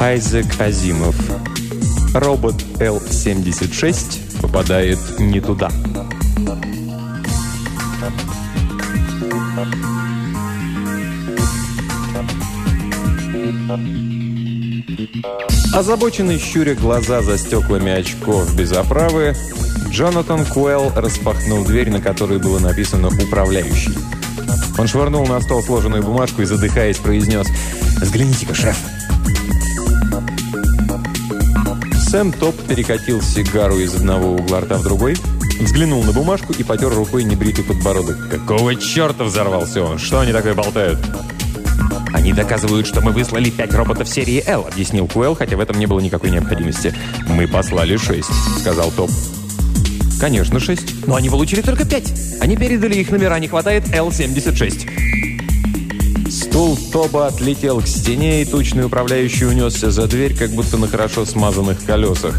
Айзек Азимов. Робот Л-76 попадает не туда. Озабоченный щуря глаза за стеклами очков без оправы, Джонатан Куэлл распахнул дверь, на которой было написано «Управляющий». Он швырнул на стол сложенную бумажку и, задыхаясь, произнес «Взгляните-ка, шеф!» Сэм Топ перекатил сигару из одного угла рта в другой, взглянул на бумажку и потер рукой небритый подбородок. «Какого черта взорвался он? Что они такое болтают?» «Они доказывают, что мы выслали пять роботов серии L», объяснил Куэлл, хотя в этом не было никакой необходимости. «Мы послали шесть», — сказал Топ. «Конечно, шесть. Но они получили только пять. Они передали их номера, не хватает L-76». Стул Тоба отлетел к стене, и тучный управляющий унесся за дверь, как будто на хорошо смазанных колесах.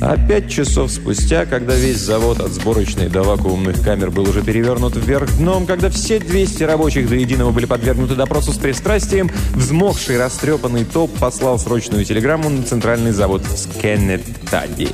А пять часов спустя, когда весь завод от сборочной до вакуумных камер был уже перевернут вверх дном, когда все 200 рабочих до единого были подвергнуты допросу с пристрастием, взмокший растрепанный топ послал срочную телеграмму на центральный завод в Скеннеттади.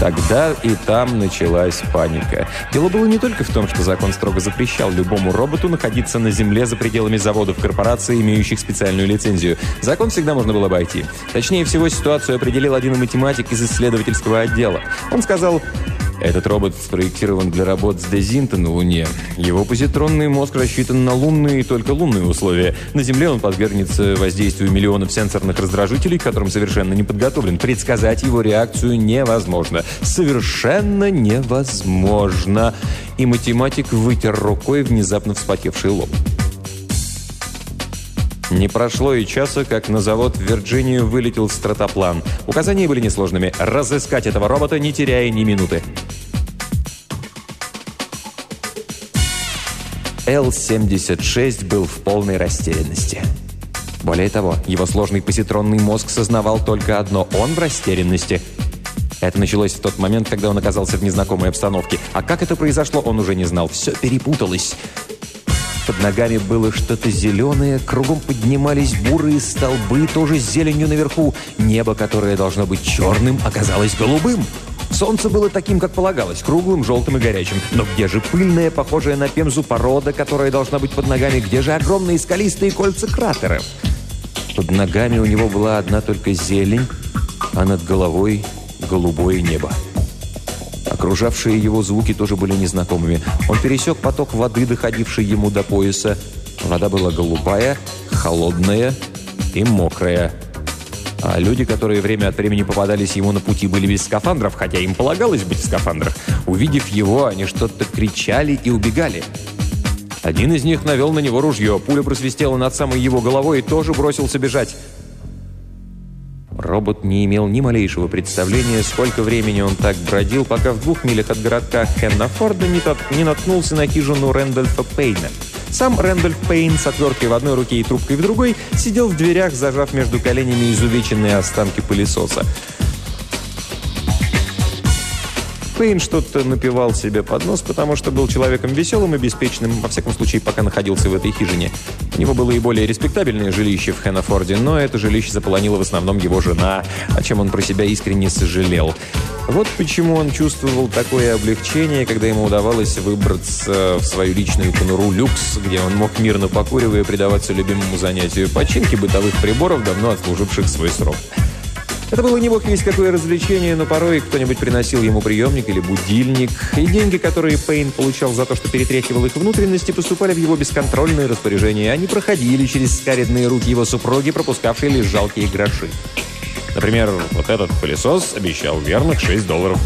Тогда и там началась паника. Дело было не только в том, что закон строго запрещал любому роботу находиться на земле за пределами заводов корпораций, имеющих специальную лицензию. Закон всегда можно было обойти. Точнее всего, ситуацию определил один математик из исследовательского отдела. Он сказал, этот робот спроектирован для работ с Дезинта на Луне. Его позитронный мозг рассчитан на лунные и только лунные условия. На Земле он подвергнется воздействию миллионов сенсорных раздражителей, к которым совершенно не подготовлен. Предсказать его реакцию невозможно. Совершенно невозможно. И математик вытер рукой внезапно вспотевший лоб. Не прошло и часа, как на завод в Вирджинию вылетел стратоплан. Указания были несложными – разыскать этого робота, не теряя ни минуты. Л-76 был в полной растерянности. Более того, его сложный позитронный мозг сознавал только одно – он в растерянности. Это началось в тот момент, когда он оказался в незнакомой обстановке. А как это произошло, он уже не знал. Все перепуталось. Под ногами было что-то зеленое, кругом поднимались бурые столбы, тоже с зеленью наверху. Небо, которое должно быть черным, оказалось голубым. Солнце было таким, как полагалось, круглым, желтым и горячим. Но где же пыльная, похожая на пемзу порода, которая должна быть под ногами? Где же огромные скалистые кольца кратеров? Под ногами у него была одна только зелень, а над головой голубое небо. Окружавшие его звуки тоже были незнакомыми. Он пересек поток воды, доходивший ему до пояса. Вода была голубая, холодная и мокрая. А люди, которые время от времени попадались ему на пути, были без скафандров, хотя им полагалось быть в скафандрах. Увидев его, они что-то кричали и убегали. Один из них навел на него ружье, пуля просвистела над самой его головой и тоже бросился бежать. Робот не имел ни малейшего представления, сколько времени он так бродил, пока в двух милях от городка Хеннафорда не, не наткнулся на хижину Рэндольфа Пейна. Сам Рэндольф Пейн с отверткой в одной руке и трубкой в другой сидел в дверях, зажав между коленями изувеченные останки пылесоса. Пейн что-то напивал себе под нос, потому что был человеком веселым и беспечным, во всяком случае, пока находился в этой хижине. У него было и более респектабельное жилище в Хенафорде, но это жилище заполонила в основном его жена, о чем он про себя искренне сожалел. Вот почему он чувствовал такое облегчение, когда ему удавалось выбраться в свою личную конуру люкс, где он мог мирно покуривая предаваться любимому занятию починки бытовых приборов, давно отслуживших свой срок. Это было не бог весь какое развлечение, но порой кто-нибудь приносил ему приемник или будильник, и деньги, которые Пейн получал за то, что перетряхивал их внутренности, поступали в его бесконтрольное распоряжение. Они проходили через скаредные руки его супруги, пропускавшие лишь жалкие гроши. Например, вот этот пылесос обещал верных 6 долларов.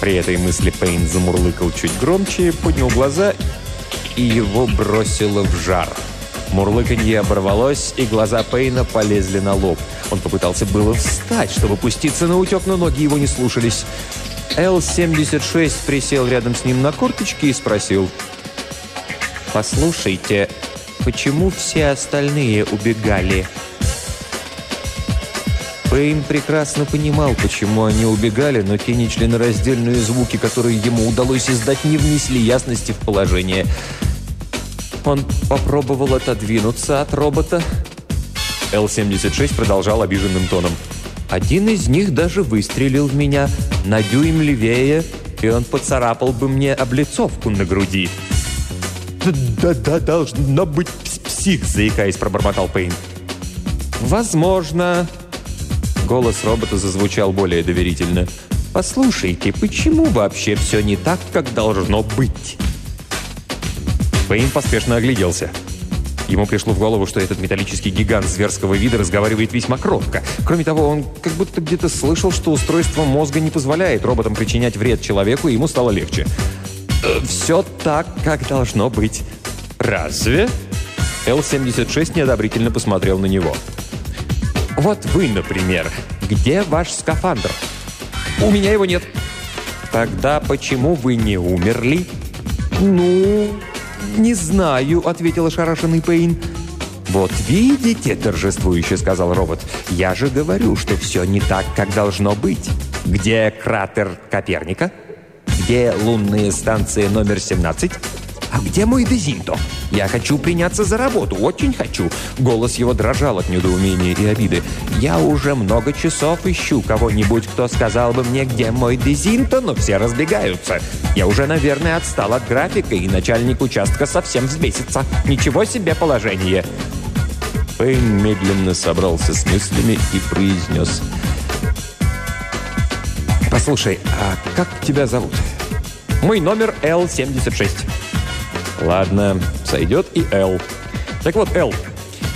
При этой мысли Пейн замурлыкал чуть громче, поднял глаза, и его бросило в жар – Мурлыканье оборвалось, и глаза Пейна полезли на лоб. Он попытался было встать, чтобы пуститься на утек, но ноги его не слушались. Л-76 присел рядом с ним на корточки и спросил. «Послушайте, почему все остальные убегали?» Пейн прекрасно понимал, почему они убегали, но те нечленораздельные звуки, которые ему удалось издать, не внесли ясности в положение. Он попробовал отодвинуться от робота. Л-76 продолжал обиженным тоном. Один из них даже выстрелил в меня на дюйм левее, и он поцарапал бы мне облицовку на груди. «Да-да, должно быть псих», — заикаясь, пробормотал Пейн. «Возможно». Голос робота зазвучал более доверительно. «Послушайте, почему вообще все не так, как должно быть?» Пейн поспешно огляделся. Ему пришло в голову, что этот металлический гигант зверского вида разговаривает весьма кротко. Кроме того, он как будто где-то слышал, что устройство мозга не позволяет роботам причинять вред человеку, и ему стало легче. «Э, «Все так, как должно быть». «Разве?» Л-76 неодобрительно посмотрел на него. «Вот вы, например. Где ваш скафандр?» «У меня его нет». «Тогда почему вы не умерли?» «Ну, не знаю», — ответил ошарашенный Пейн. «Вот видите», — торжествующе сказал робот, «я же говорю, что все не так, как должно быть. Где кратер Коперника? Где лунная станция номер 17?» «А где мой Дезинто? Я хочу приняться за работу, очень хочу!» Голос его дрожал от недоумения и обиды. «Я уже много часов ищу кого-нибудь, кто сказал бы мне, где мой Дезинто, но все разбегаются. Я уже, наверное, отстал от графика, и начальник участка совсем взбесится. Ничего себе положение!» Пейн медленно собрался с мыслями и произнес. «Послушай, а как тебя зовут?» «Мой номер Л-76». Ладно, сойдет и Л. Так вот, Л,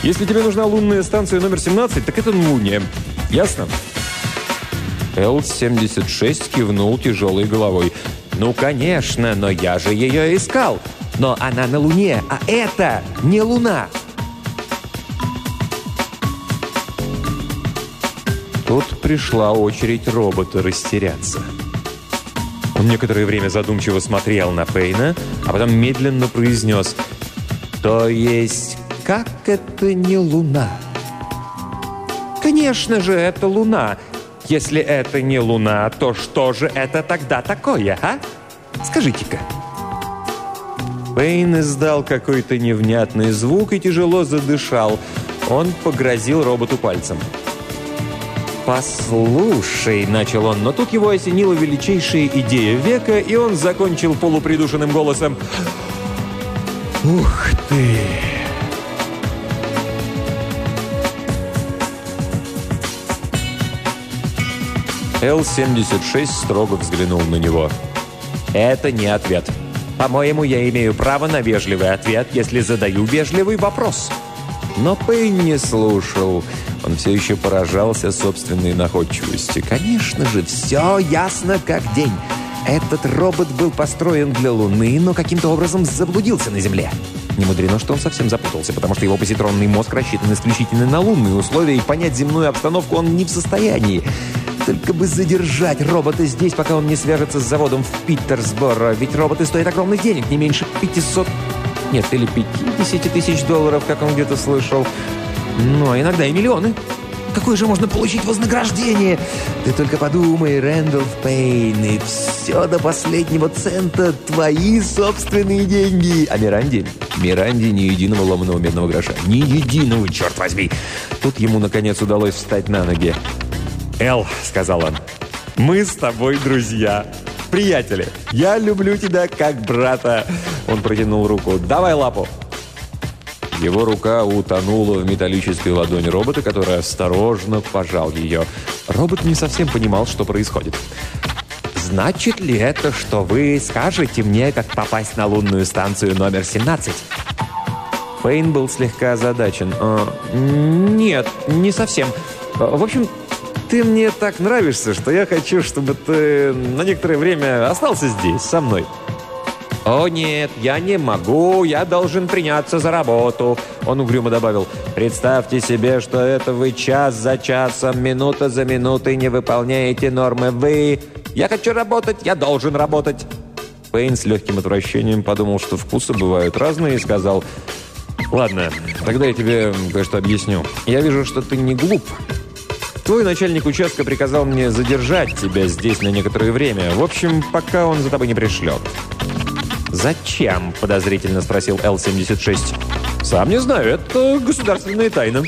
если тебе нужна лунная станция номер 17, так это на Луне. Ясно? Л-76 кивнул тяжелой головой. «Ну, конечно, но я же ее искал. Но она на Луне, а это не Луна». Тут пришла очередь робота растеряться. Он некоторое время задумчиво смотрел на Пейна, а потом медленно произнес «То есть, как это не луна?» «Конечно же, это луна. Если это не луна, то что же это тогда такое, а? Скажите-ка». Пейн издал какой-то невнятный звук и тяжело задышал. Он погрозил роботу пальцем. «Послушай», — начал он, но тут его осенила величайшая идея века, и он закончил полупридушенным голосом. «Ух ты!» Л-76 строго взглянул на него. «Это не ответ. По-моему, я имею право на вежливый ответ, если задаю вежливый вопрос». Но Пейн не слушал. Он все еще поражался собственной находчивости. Конечно же, все ясно как день. Этот робот был построен для Луны, но каким-то образом заблудился на Земле. Не мудрено, что он совсем запутался, потому что его позитронный мозг рассчитан исключительно на лунные условия, и понять земную обстановку он не в состоянии. Только бы задержать робота здесь, пока он не свяжется с заводом в Питерсборо. Ведь роботы стоят огромных денег, не меньше 500 нет, или 50 тысяч долларов, как он где-то слышал. Но иногда и миллионы. Какое же можно получить вознаграждение? Ты только подумай, Рэндалф Пейн, и все до последнего цента твои собственные деньги. А Миранди? Миранди ни единого ломаного медного гроша. Ни единого, черт возьми. Тут ему, наконец, удалось встать на ноги. «Эл», — сказал он, — «мы с тобой друзья». «Приятели, я люблю тебя как брата!» Он протянул руку. «Давай лапу!» Его рука утонула в металлической ладони робота, который осторожно пожал ее. Робот не совсем понимал, что происходит. «Значит ли это, что вы скажете мне, как попасть на лунную станцию номер 17?» Фейн был слегка озадачен. «Э, «Нет, не совсем. В общем, ты мне так нравишься, что я хочу, чтобы ты на некоторое время остался здесь, со мной». «О нет, я не могу, я должен приняться за работу», он угрюмо добавил. «Представьте себе, что это вы час за часом, минута за минутой не выполняете нормы. Вы... Я хочу работать, я должен работать». Пейн с легким отвращением подумал, что вкусы бывают разные, и сказал... «Ладно, тогда я тебе кое-что объясню. Я вижу, что ты не глуп. Твой начальник участка приказал мне задержать тебя здесь на некоторое время. В общем, пока он за тобой не пришлет. «Зачем?» – подозрительно спросил Л-76. «Сам не знаю, это государственная тайна».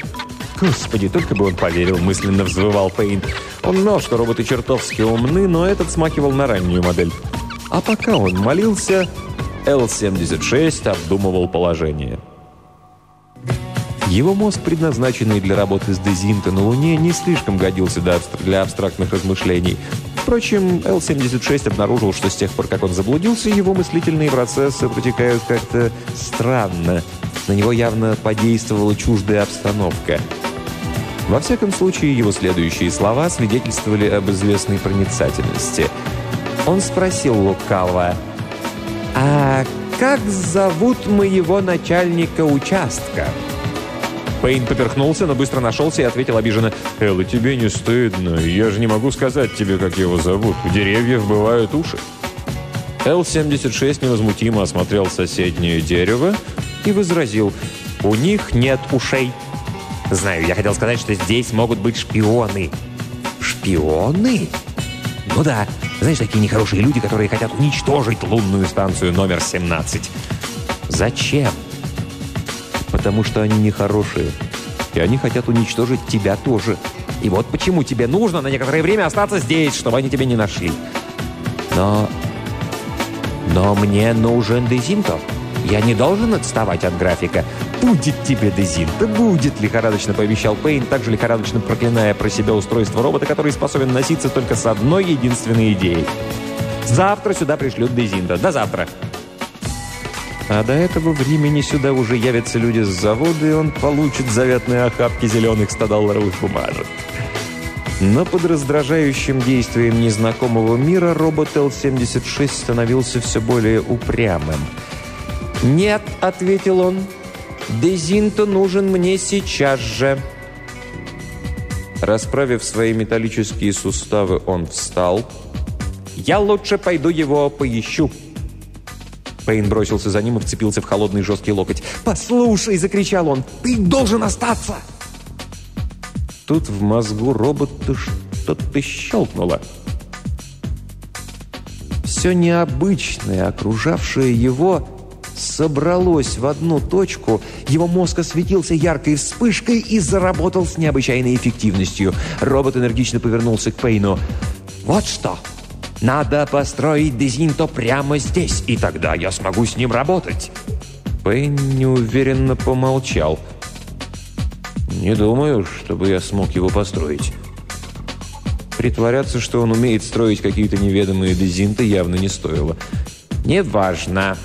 «Господи, только бы он поверил», – мысленно взвывал Пейн. Он знал, что роботы чертовски умны, но этот смакивал на раннюю модель. А пока он молился, Л-76 обдумывал положение. Его мозг, предназначенный для работы с Дезинто на Луне, не слишком годился для абстрактных размышлений. Впрочем, Л-76 обнаружил, что с тех пор, как он заблудился, его мыслительные процессы протекают как-то странно. На него явно подействовала чуждая обстановка. Во всяком случае, его следующие слова свидетельствовали об известной проницательности. Он спросил лукаво, «А как зовут моего начальника участка?» Пейн поперхнулся, но быстро нашелся и ответил обиженно. «Элла, тебе не стыдно. Я же не могу сказать тебе, как его зовут. У деревьев бывают уши». Л-76 невозмутимо осмотрел соседнее дерево и возразил. «У них нет ушей». «Знаю, я хотел сказать, что здесь могут быть шпионы». «Шпионы?» «Ну да. Знаешь, такие нехорошие люди, которые хотят уничтожить лунную станцию номер 17». «Зачем?» Потому что они нехорошие. И они хотят уничтожить тебя тоже. И вот почему тебе нужно на некоторое время остаться здесь, чтобы они тебя не нашли. Но... Но мне нужен Дезинтов. Я не должен отставать от графика. «Будет тебе Дезинта, будет!» — лихорадочно пообещал Пейн, также лихорадочно проклиная про себя устройство робота, который способен носиться только с одной единственной идеей. «Завтра сюда пришлют Дезинта. До завтра!» А до этого времени сюда уже явятся люди с завода, и он получит заветные охапки зеленых 100-долларовых бумажек. Но под раздражающим действием незнакомого мира робот Л-76 становился все более упрямым. «Нет», — ответил он, — «Дезинто нужен мне сейчас же». Расправив свои металлические суставы, он встал. «Я лучше пойду его поищу». Пейн бросился за ним и вцепился в холодный жесткий локоть. «Послушай!» — закричал он. «Ты должен остаться!» Тут в мозгу робота что-то щелкнуло. Все необычное, окружавшее его, собралось в одну точку, его мозг осветился яркой вспышкой и заработал с необычайной эффективностью. Робот энергично повернулся к Пейну. «Вот что!» Надо построить Дезинто прямо здесь, и тогда я смогу с ним работать». Пейн неуверенно помолчал. «Не думаю, чтобы я смог его построить». Притворяться, что он умеет строить какие-то неведомые дезинты, явно не стоило. «Неважно».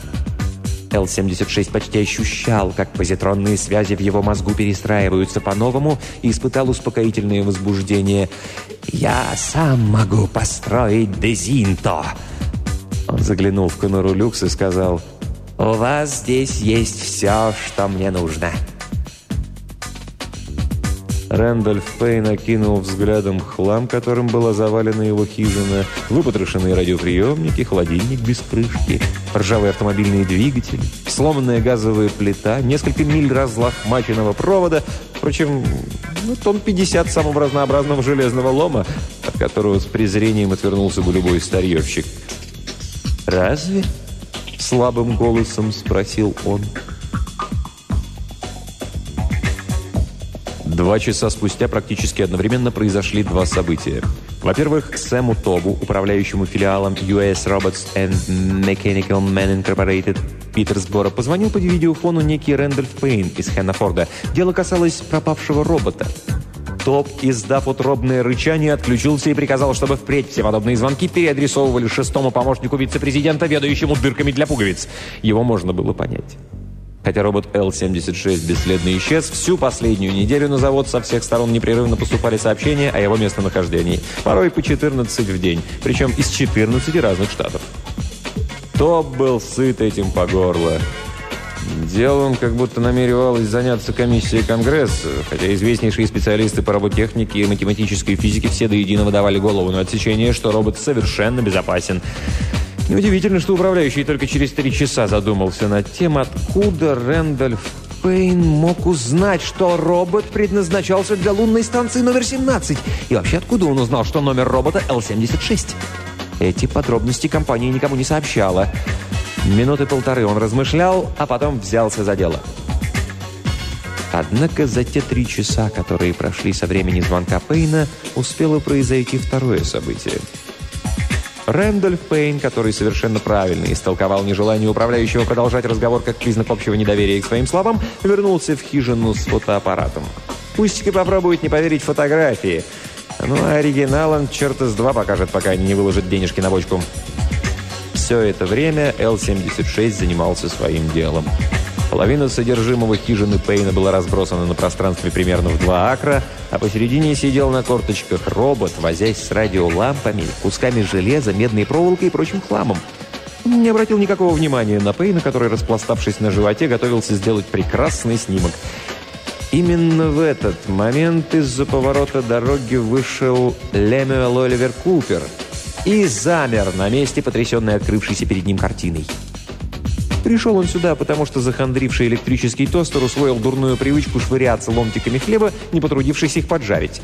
Л-76 почти ощущал, как позитронные связи в его мозгу перестраиваются по-новому и испытал успокоительное возбуждение. «Я сам могу построить Дезинто!» Он заглянул в конуру люкс и сказал, «У вас здесь есть все, что мне нужно». Рэндольф Пейн окинул взглядом хлам, которым была завалена его хижина, выпотрошенные радиоприемники, холодильник без крышки, ржавые автомобильные двигатели, сломанная газовая плита, несколько миль разлохмаченного провода, впрочем, ну, тонн 50 самого разнообразного железного лома, от которого с презрением отвернулся бы любой старьевщик. «Разве?» — слабым голосом спросил он. Два часа спустя практически одновременно произошли два события. Во-первых, Сэму Тобу, управляющему филиалом US Robots and Mechanical Man Incorporated Питерсбора, позвонил по видеофону некий Рэндольф Пейн из Хеннафорда. Дело касалось пропавшего робота. Топ, издав утробное рычание, отключился и приказал, чтобы впредь все подобные звонки переадресовывали шестому помощнику вице-президента, ведающему дырками для пуговиц. Его можно было понять. Хотя робот L-76 бесследно исчез, всю последнюю неделю на завод со всех сторон непрерывно поступали сообщения о его местонахождении. Порой по 14 в день, причем из 14 разных штатов. Топ был сыт этим по горло. Делом как будто намеревалась заняться комиссия Конгресса, хотя известнейшие специалисты по роботехнике и математической физике все до единого давали голову на отсечение, что робот совершенно безопасен. Неудивительно, что управляющий только через три часа задумался над тем, откуда Рэндальф Пейн мог узнать, что робот предназначался для лунной станции номер 17. И вообще, откуда он узнал, что номер робота L-76? Эти подробности компания никому не сообщала. Минуты полторы он размышлял, а потом взялся за дело. Однако за те три часа, которые прошли со времени звонка Пейна, успело произойти второе событие. Рэндольф Пейн, который совершенно правильно истолковал нежелание управляющего продолжать разговор как признак общего недоверия к своим словам, вернулся в хижину с фотоаппаратом. Пусть-ка попробует не поверить фотографии. Ну, а оригинал он черт из два покажет, пока они не выложат денежки на бочку. Все это время Л-76 занимался своим делом. Половина содержимого хижины Пейна была разбросана на пространстве примерно в два акра, а посередине сидел на корточках робот, возясь с радиолампами, кусками железа, медной проволокой и прочим хламом. Не обратил никакого внимания на Пейна, который, распластавшись на животе, готовился сделать прекрасный снимок. Именно в этот момент из-за поворота дороги вышел Лемюэл Оливер Купер и замер на месте, потрясенный открывшейся перед ним картиной. Пришел он сюда, потому что захандривший электрический тостер усвоил дурную привычку швыряться ломтиками хлеба, не потрудившись их поджарить.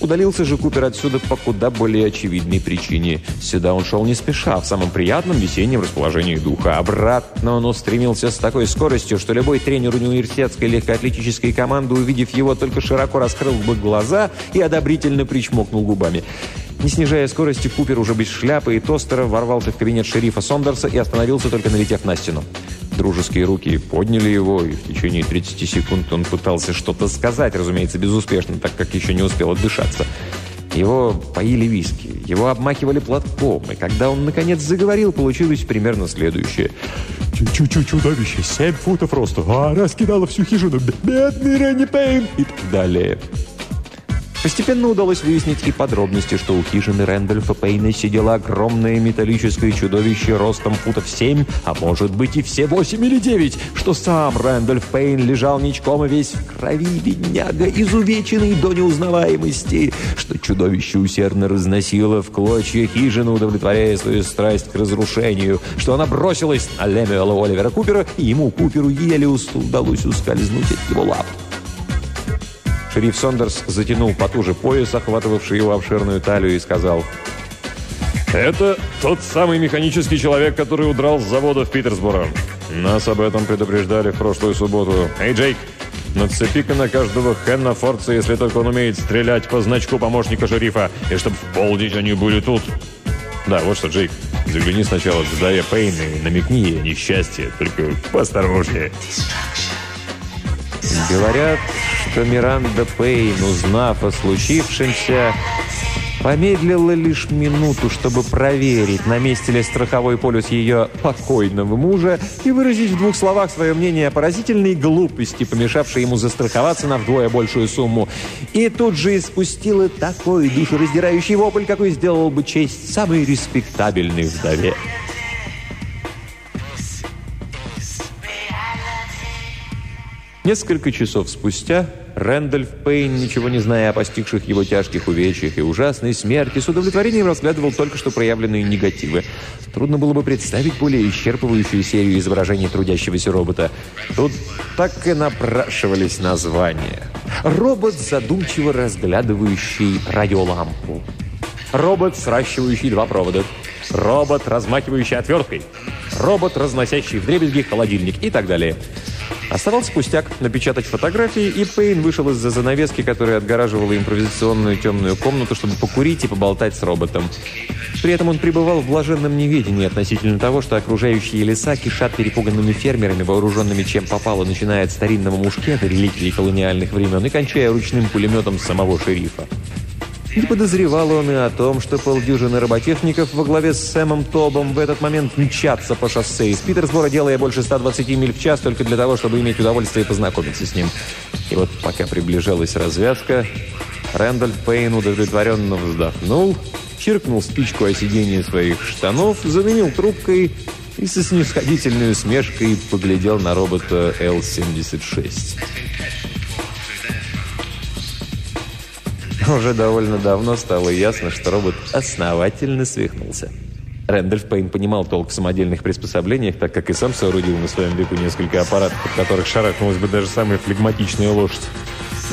Удалился же Купер отсюда по куда более очевидной причине. Сюда он шел не спеша, в самом приятном весеннем расположении духа. Обратно он устремился с такой скоростью, что любой тренер университетской легкоатлетической команды, увидев его, только широко раскрыл бы глаза и одобрительно причмокнул губами. Не снижая скорости, Купер уже без шляпы и тостера ворвался в кабинет шерифа Сондерса и остановился, только налетев на стену. Дружеские руки подняли его, и в течение 30 секунд он пытался что-то сказать, разумеется, безуспешно, так как еще не успел отдышаться. Его поили виски, его обмахивали платком, и когда он, наконец, заговорил, получилось примерно следующее. Чу-чу чудовище, семь футов роста, а раскидало всю хижину, бедный Ренни Пейн и так далее. Постепенно удалось выяснить и подробности, что у хижины Рэндольфа Пейна сидело огромное металлическое чудовище ростом футов 7, а может быть и все 8 или 9, что сам Рэндольф Пейн лежал ничком и весь в крови, бедняга, изувеченный до неузнаваемости, что чудовище усердно разносило в клочья хижину, удовлетворяя свою страсть к разрушению, что она бросилась на Лемюэла Оливера Купера, и ему, Куперу, еле удалось ускользнуть от его лап. Шериф Сондерс затянул потуже пояс, охватывавший его обширную талию, и сказал... «Это тот самый механический человек, который удрал с завода в Питерсборо. Нас об этом предупреждали в прошлую субботу. Эй, Джейк, нацепи-ка на каждого Хенна Форца, если только он умеет стрелять по значку помощника шерифа, и чтобы в полдень они были тут. Да, вот что, Джейк, загляни сначала к Дайя Пейн и намекни ей несчастье, только поосторожнее». Говорят, что Миранда Пейн, узнав о случившемся, помедлила лишь минуту, чтобы проверить, на месте ли страховой полюс ее покойного мужа и выразить в двух словах свое мнение о поразительной глупости, помешавшей ему застраховаться на вдвое большую сумму. И тут же испустила такой душераздирающий вопль, какой сделал бы честь самой респектабельной вдове. Несколько часов спустя Рэндольф Пейн, ничего не зная о постигших его тяжких увечьях и ужасной смерти, с удовлетворением разглядывал только что проявленные негативы. Трудно было бы представить более исчерпывающую серию изображений трудящегося робота. Тут так и напрашивались названия. Робот, задумчиво разглядывающий радиолампу. Робот, сращивающий два провода. Робот, размахивающий отверткой. Робот, разносящий в дребезги холодильник и так далее. Оставался пустяк напечатать фотографии, и Пейн вышел из-за занавески, которая отгораживала импровизационную темную комнату, чтобы покурить и поболтать с роботом. При этом он пребывал в блаженном неведении относительно того, что окружающие леса кишат перепуганными фермерами, вооруженными чем попало, начиная от старинного мушкета, реликвий колониальных времен, и кончая ручным пулеметом самого шерифа. Не подозревал он и о том, что полдюжины роботехников во главе с Сэмом Тобом в этот момент мчатся по шоссе из Питерсбора, делая больше 120 миль в час только для того, чтобы иметь удовольствие познакомиться с ним. И вот пока приближалась развязка, Рэндольф Пейн удовлетворенно вздохнул, чиркнул спичку о сиденье своих штанов, заменил трубкой и со снисходительной усмешкой поглядел на робота Л-76. Уже довольно давно стало ясно, что робот основательно свихнулся. Рэндольф Пейн понимал толк в самодельных приспособлениях, так как и сам соорудил на своем веку несколько аппаратов, от которых шарахнулась бы даже самая флегматичная лошадь.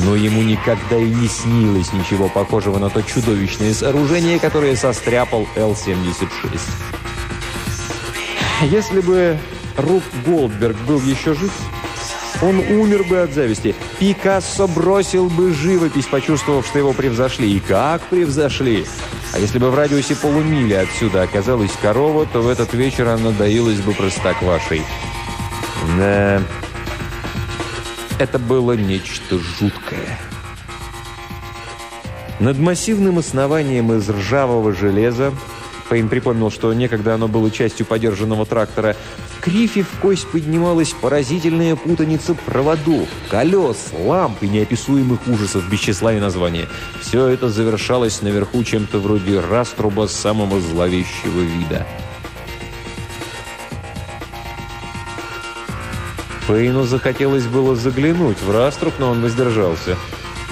Но ему никогда и не снилось ничего похожего на то чудовищное сооружение, которое состряпал Л-76. Если бы Руф Голдберг был еще жив, он умер бы от зависти. Пикассо бросил бы живопись, почувствовав, что его превзошли. И как превзошли! А если бы в радиусе полумили отсюда оказалась корова, то в этот вечер она доилась бы простоквашей. Да, это было нечто жуткое. Над массивным основанием из ржавого железа Пейн припомнил, что некогда оно было частью подержанного трактора. Крифе в кость поднималась поразительная путаница проводов, колес, ламп и неописуемых ужасов без числа и названия. Все это завершалось наверху чем-то вроде раструба самого зловещего вида. Пейну захотелось было заглянуть в раструб, но он воздержался.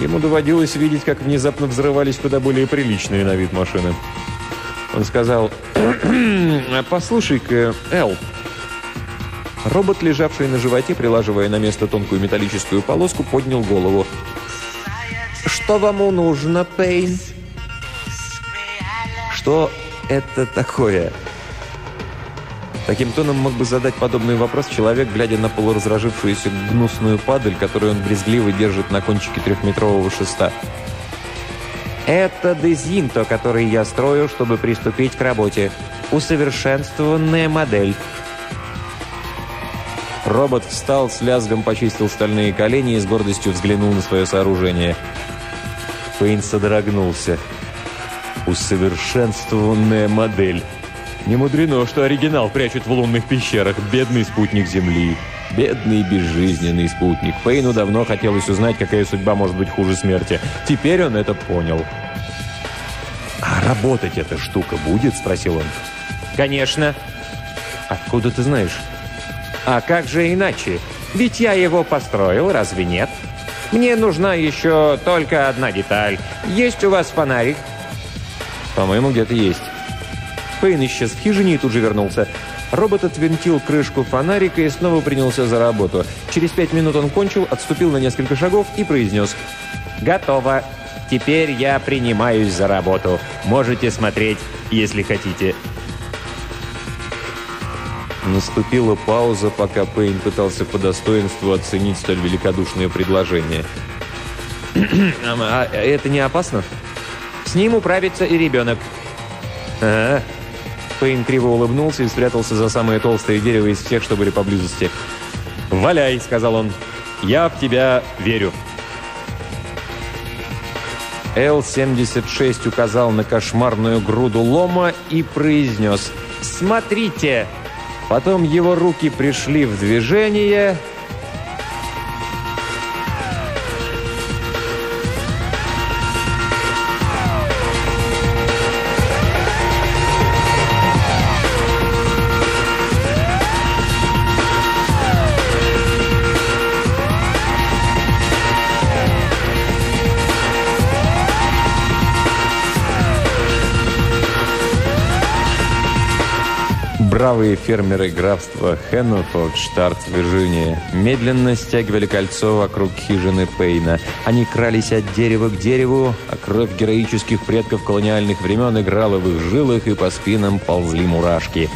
Ему доводилось видеть, как внезапно взрывались куда более приличные на вид машины. Он сказал, «Послушай-ка, Эл». Робот, лежавший на животе, прилаживая на место тонкую металлическую полоску, поднял голову. «Что вам нужно, Пейн?» «Что это такое?» Таким тоном мог бы задать подобный вопрос человек, глядя на полуразражившуюся гнусную падаль, которую он брезгливо держит на кончике трехметрового шеста. Это дезинто, который я строю, чтобы приступить к работе. Усовершенствованная модель. Робот встал, с лязгом почистил стальные колени и с гордостью взглянул на свое сооружение. Пейн содрогнулся. Усовершенствованная модель. Не мудрено, что оригинал прячут в лунных пещерах. Бедный спутник Земли. Бедный безжизненный спутник. Пейну давно хотелось узнать, какая судьба может быть хуже смерти. Теперь он это понял. «А работать эта штука будет?» – спросил он. «Конечно». «Откуда ты знаешь?» «А как же иначе? Ведь я его построил, разве нет? Мне нужна еще только одна деталь. Есть у вас фонарик?» «По-моему, где-то есть». Пейн исчез в хижине и тут же вернулся. Робот отвинтил крышку фонарика и снова принялся за работу. Через пять минут он кончил, отступил на несколько шагов и произнес «Готово. Теперь я принимаюсь за работу. Можете смотреть, если хотите». Наступила пауза, пока Пейн пытался по достоинству оценить столь великодушное предложение. «А это не опасно?» «С ним управится и ребенок». «Ага, Пейн криво улыбнулся и спрятался за самое толстое дерево из всех, что были поблизости. «Валяй», — сказал он. «Я в тебя верю». Л-76 указал на кошмарную груду лома и произнес «Смотрите!». Потом его руки пришли в движение, Бравые фермеры графства Хеннофорд, штат Вирджиния, медленно стягивали кольцо вокруг хижины Пейна. Они крались от дерева к дереву, а кровь героических предков колониальных времен играла в их жилах, и по спинам ползли мурашки.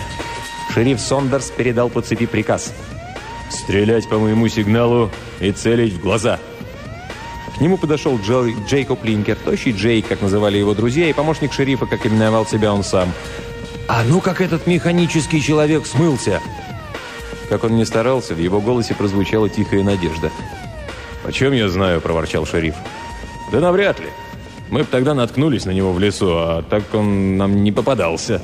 Шериф Сондерс передал по цепи приказ. «Стрелять по моему сигналу и целить в глаза!» К нему подошел Джо, Джейкоб Линкер, тощий Джейк, как называли его друзья, и помощник шерифа, как именовал себя он сам – «А ну как этот механический человек смылся!» Как он ни старался, в его голосе прозвучала тихая надежда. «О чем я знаю?» – проворчал шериф. «Да навряд ли. Мы бы тогда наткнулись на него в лесу, а так он нам не попадался».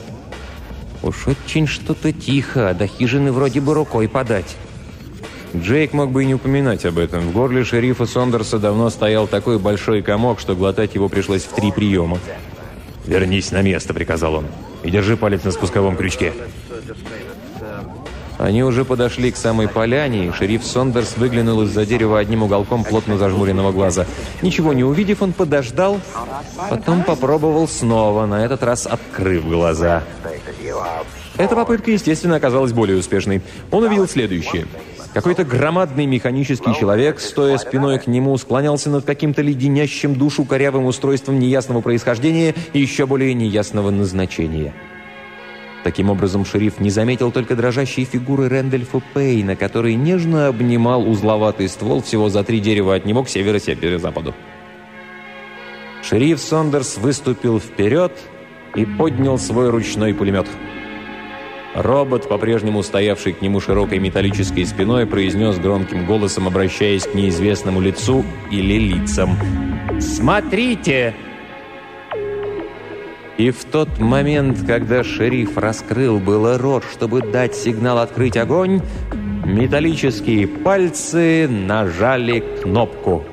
«Уж очень что-то тихо, до хижины вроде бы рукой подать». Джейк мог бы и не упоминать об этом. В горле шерифа Сондерса давно стоял такой большой комок, что глотать его пришлось в три приема. «Вернись на место», — приказал он, — «и держи палец на спусковом крючке». Они уже подошли к самой поляне, и шериф Сондерс выглянул из-за дерева одним уголком плотно зажмуренного глаза. Ничего не увидев, он подождал, потом попробовал снова, на этот раз открыв глаза. Эта попытка, естественно, оказалась более успешной. Он увидел следующее — какой-то громадный механический человек, стоя спиной к нему, склонялся над каким-то леденящим душу корявым устройством неясного происхождения и еще более неясного назначения. Таким образом, шериф не заметил только дрожащие фигуры Рэндольфа Пейна, который нежно обнимал узловатый ствол всего за три дерева от него к северо-северо-западу. Шериф Сондерс выступил вперед и поднял свой ручной пулемет. Робот, по-прежнему стоявший к нему широкой металлической спиной, произнес громким голосом, обращаясь к неизвестному лицу или лицам. «Смотрите!» И в тот момент, когда шериф раскрыл было рот, чтобы дать сигнал открыть огонь, металлические пальцы нажали кнопку.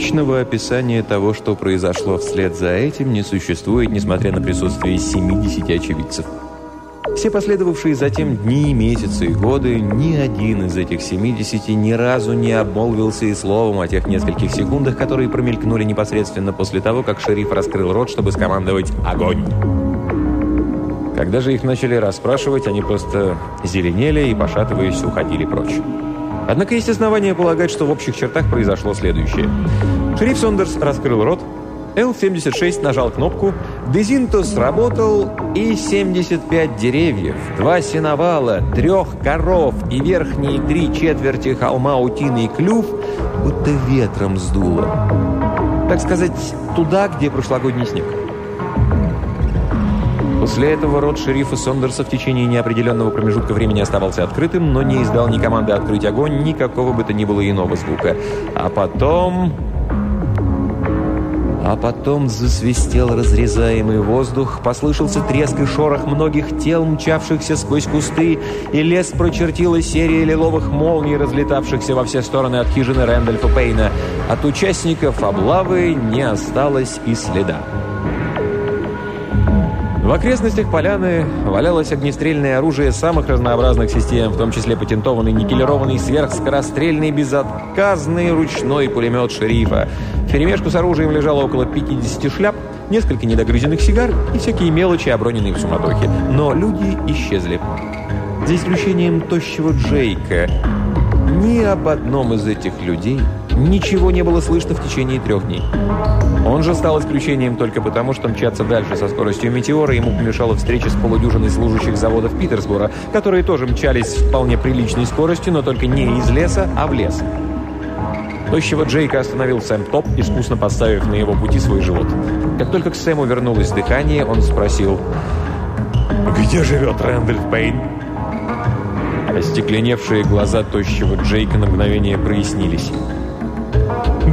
Точного описания того, что произошло вслед за этим, не существует, несмотря на присутствие 70 очевидцев. Все последовавшие затем дни, месяцы и годы, ни один из этих 70 ни разу не обмолвился и словом о тех нескольких секундах, которые промелькнули непосредственно после того, как шериф раскрыл рот, чтобы скомандовать «Огонь!». Когда же их начали расспрашивать, они просто зеленели и, пошатываясь, уходили прочь. Однако есть основания полагать, что в общих чертах произошло следующее. Шериф Сондерс раскрыл рот, Л-76 нажал кнопку, Дезинто сработал, и 75 деревьев, два сеновала, трех коров и верхние три четверти холма утиный клюв будто ветром сдуло. Так сказать, туда, где прошлогодний снег. После этого рот шерифа Сондерса в течение неопределенного промежутка времени оставался открытым, но не издал ни команды открыть огонь, ни какого бы то ни было иного звука. А потом... А потом засвистел разрезаемый воздух, послышался треск и шорох многих тел, мчавшихся сквозь кусты, и лес прочертила серия лиловых молний, разлетавшихся во все стороны от хижины Рэндольфа Пейна. От участников облавы не осталось и следа. В окрестностях поляны валялось огнестрельное оружие самых разнообразных систем, в том числе патентованный никелированный сверхскорострельный безотказный ручной пулемет шерифа. В перемешку с оружием лежало около 50 шляп, несколько недогрызенных сигар и всякие мелочи, оброненные в суматохе. Но люди исчезли. За исключением тощего Джейка. Ни об одном из этих людей ничего не было слышно в течение трех дней. Он же стал исключением только потому, что мчаться дальше со скоростью метеора ему помешала встреча с полудюжиной служащих заводов Питерсбора, которые тоже мчались с вполне приличной скоростью, но только не из леса, а в лес. Тощего Джейка остановил Сэм Топ, искусно поставив на его пути свой живот. Как только к Сэму вернулось дыхание, он спросил «Где живет Рэндальф Пейн?» Остекленевшие глаза тощего Джейка на мгновение прояснились.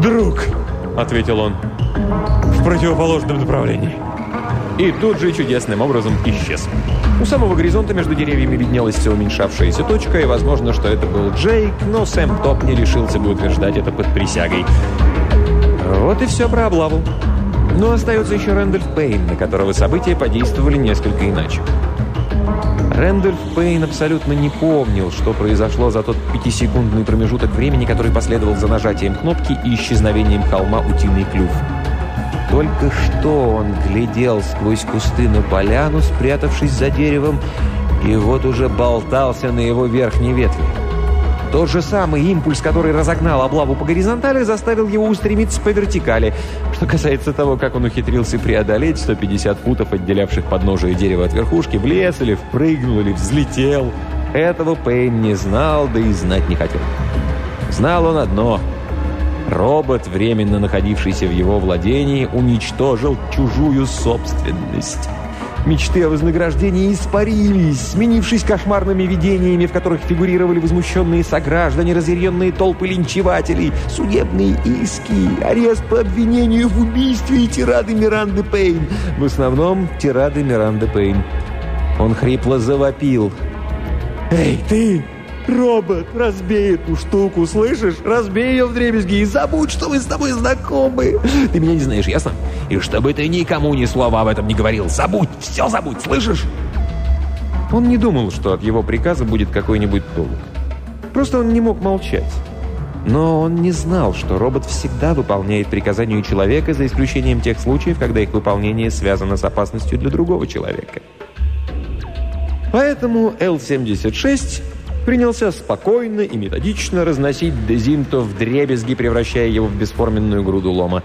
«Друг!» — ответил он в противоположном направлении. И тут же чудесным образом исчез. У самого горизонта между деревьями виднелась все уменьшавшаяся точка, и возможно, что это был Джейк, но Сэм Топ не решился бы утверждать это под присягой. Вот и все про облаву. Но остается еще Рэндольф Пейн, на которого события подействовали несколько иначе. Рэндольф Пейн абсолютно не помнил, что произошло за тот пятисекундный промежуток времени, который последовал за нажатием кнопки и исчезновением холма «Утиный клюв». Только что он глядел сквозь кусты на поляну, спрятавшись за деревом, и вот уже болтался на его верхней ветви. Тот же самый импульс, который разогнал облаву по горизонтали, заставил его устремиться по вертикали. Что касается того, как он ухитрился преодолеть 150 футов, отделявших подножие дерева от верхушки, в лес или впрыгнул, или взлетел, этого Пейн не знал, да и знать не хотел. Знал он одно — Робот, временно находившийся в его владении, уничтожил чужую собственность. Мечты о вознаграждении испарились, сменившись кошмарными видениями, в которых фигурировали возмущенные сограждане, разъяренные толпы линчевателей, судебные иски, арест по обвинению в убийстве и тирады Миранды Пейн. В основном тирады Миранды Пейн. Он хрипло завопил. «Эй, ты! Робот, разбей эту штуку, слышишь? Разбей ее в дребезги и забудь, что мы с тобой знакомы. Ты меня не знаешь, ясно? И чтобы ты никому ни слова об этом не говорил. Забудь, все забудь, слышишь? Он не думал, что от его приказа будет какой-нибудь толк. Просто он не мог молчать. Но он не знал, что робот всегда выполняет приказания человека, за исключением тех случаев, когда их выполнение связано с опасностью для другого человека. Поэтому Л-76 принялся спокойно и методично разносить Дезинто в дребезги, превращая его в бесформенную груду лома.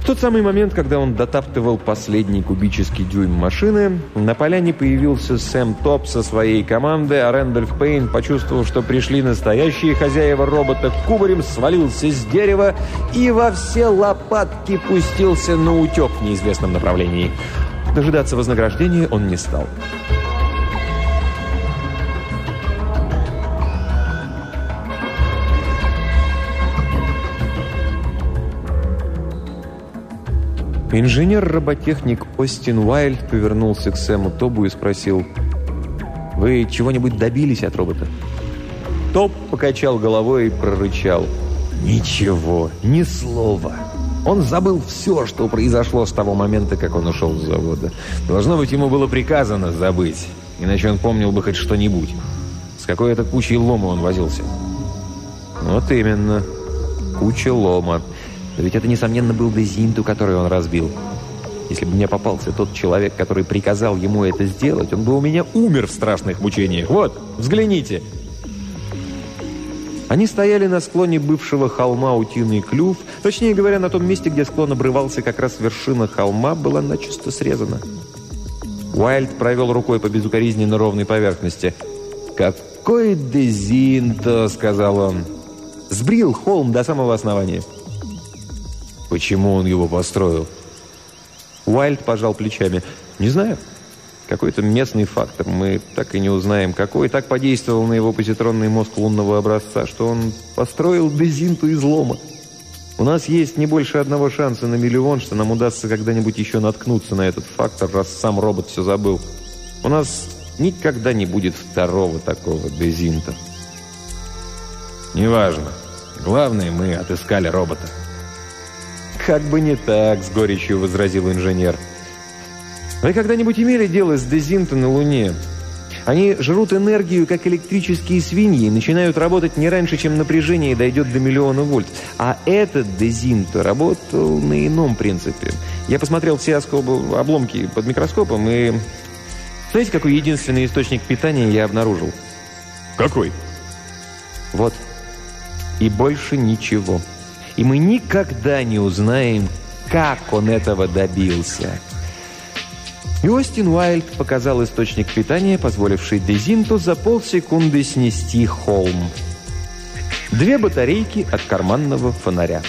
В тот самый момент, когда он дотаптывал последний кубический дюйм машины, на поляне появился Сэм Топ со своей командой, а Рэндольф Пейн, почувствовал, что пришли настоящие хозяева робота, кубарем свалился с дерева и во все лопатки пустился на утек в неизвестном направлении. Дожидаться вознаграждения он не стал. Инженер-роботехник Остин Уайльд повернулся к Сэму Тобу и спросил, «Вы чего-нибудь добились от робота?» Тоб покачал головой и прорычал, «Ничего, ни слова». Он забыл все, что произошло с того момента, как он ушел с завода. Должно быть, ему было приказано забыть, иначе он помнил бы хоть что-нибудь. С какой это кучей лома он возился? Вот именно, куча лома. Но ведь это, несомненно, был Дезинту, который он разбил. Если бы мне попался тот человек, который приказал ему это сделать, он бы у меня умер в страшных мучениях. Вот, взгляните!» Они стояли на склоне бывшего холма Утиный Клюв. Точнее говоря, на том месте, где склон обрывался, как раз вершина холма была начисто срезана. Уайльд провел рукой по безукоризненно ровной поверхности. «Какой дезинто!» — сказал он. «Сбрил холм до самого основания». Почему он его построил? Уайльд пожал плечами. Не знаю. Какой-то местный фактор. Мы так и не узнаем, какой. Так подействовал на его позитронный мозг лунного образца, что он построил дезинту излома. У нас есть не больше одного шанса на миллион, что нам удастся когда-нибудь еще наткнуться на этот фактор, раз сам робот все забыл. У нас никогда не будет второго такого дезинта. Неважно. Главное, мы отыскали робота. «Как бы не так», — с горечью возразил инженер. «Вы когда-нибудь имели дело с Дезинто на Луне? Они жрут энергию, как электрические свиньи, и начинают работать не раньше, чем напряжение дойдет до миллиона вольт. А этот Дезинто работал на ином принципе. Я посмотрел все обломки под микроскопом, и... Знаете, какой единственный источник питания я обнаружил? Какой? Вот. И больше ничего. И мы никогда не узнаем, как он этого добился. И Остин Уайльд показал источник питания, позволивший Дезинту за полсекунды снести холм. Две батарейки от карманного фонаря.